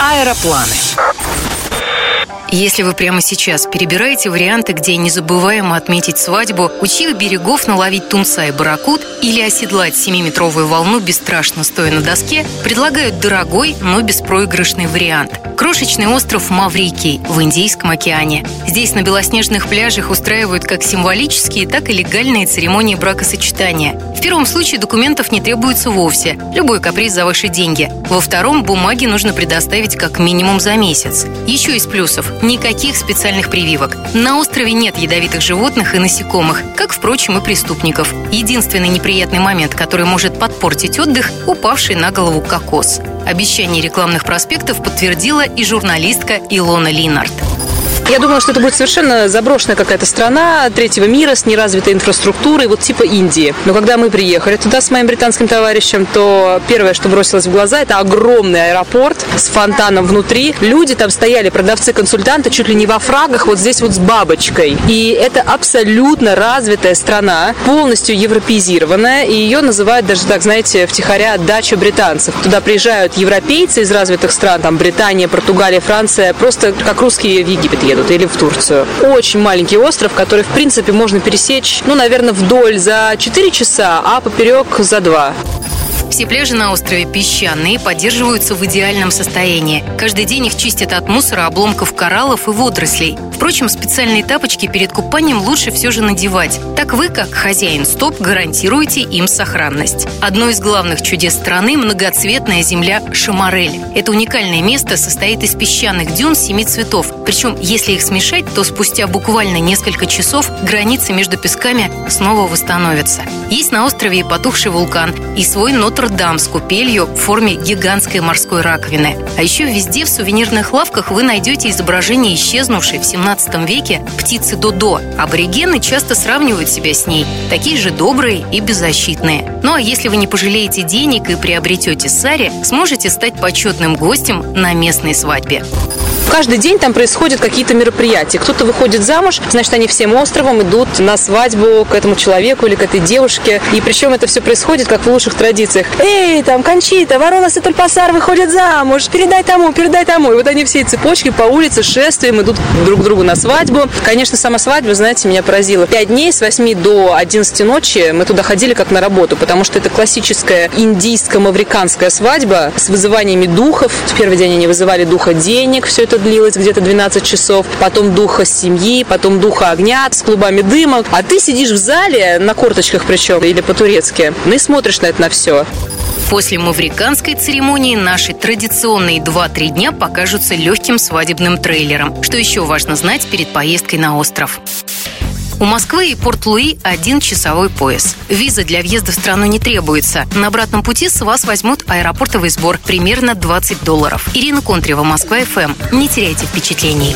Аэропланы. Если вы прямо сейчас перебираете варианты, где незабываемо отметить свадьбу, у чьих берегов наловить тунца и барракуд или оседлать 7-метровую волну бесстрашно стоя на доске, предлагают дорогой, но беспроигрышный вариант. Крошечный остров Маврикий в Индийском океане. Здесь на белоснежных пляжах устраивают как символические, так и легальные церемонии бракосочетания. В первом случае документов не требуется вовсе, любой каприз за ваши деньги. Во втором бумаги нужно предоставить как минимум за месяц. Еще из плюсов Никаких специальных прививок. На острове нет ядовитых животных и насекомых, как, впрочем, и преступников. Единственный неприятный момент, который может подпортить отдых – упавший на голову кокос. Обещание рекламных проспектов подтвердила и журналистка Илона Линард. Я думала, что это будет совершенно заброшенная какая-то страна третьего мира с неразвитой инфраструктурой, вот типа Индии. Но когда мы приехали туда с моим британским товарищем, то первое, что бросилось в глаза, это огромный аэропорт с фонтаном внутри. Люди там стояли, продавцы-консультанты, чуть ли не во фрагах, вот здесь вот с бабочкой. И это абсолютно развитая страна, полностью европеизированная, и ее называют даже так, знаете, втихаря дача британцев. Туда приезжают европейцы из развитых стран, там Британия, Португалия, Франция, просто как русские в Египет едут или в Турцию. Очень маленький остров, который, в принципе, можно пересечь, ну, наверное, вдоль за 4 часа, а поперек за 2. Все пляжи на острове песчаные поддерживаются в идеальном состоянии. Каждый день их чистят от мусора, обломков кораллов и водорослей. Впрочем, специальные тапочки перед купанием лучше все же надевать. Так вы, как хозяин стоп, гарантируете им сохранность. Одно из главных чудес страны – многоцветная земля Шамарель. Это уникальное место состоит из песчаных дюн семи цветов. Причем, если их смешать, то спустя буквально несколько часов границы между песками снова восстановятся. Есть на острове и потухший вулкан, и свой Нотр Нотр-Дам с купелью в форме гигантской морской раковины. А еще везде в сувенирных лавках вы найдете изображение исчезнувшей в 17 веке птицы Додо. Аборигены часто сравнивают себя с ней. Такие же добрые и беззащитные. Ну а если вы не пожалеете денег и приобретете сари, сможете стать почетным гостем на местной свадьбе. Каждый день там происходят какие-то мероприятия. Кто-то выходит замуж, значит, они всем островом идут на свадьбу к этому человеку или к этой девушке. И причем это все происходит, как в лучших традициях. Эй, там, Кончита, ворона Сетульпасар выходит замуж, передай тому, передай тому. И вот они всей цепочки по улице шествием идут друг к другу на свадьбу. Конечно, сама свадьба, знаете, меня поразила. Пять дней с 8 до 11 ночи мы туда ходили как на работу, потому что это классическая индийско-мавриканская свадьба с вызываниями духов. В первый день они вызывали духа денег, все это длилось где-то 12 часов, потом духа семьи, потом духа огня с клубами дыма. А ты сидишь в зале, на корточках причем, или по-турецки, ну и смотришь на это на все. После мавриканской церемонии наши традиционные 2-3 дня покажутся легким свадебным трейлером. Что еще важно знать перед поездкой на остров? У Москвы и Порт-Луи один часовой пояс. Виза для въезда в страну не требуется. На обратном пути с вас возьмут аэропортовый сбор примерно 20 долларов. Ирина Контрева, Москва ФМ. Не теряйте впечатлений.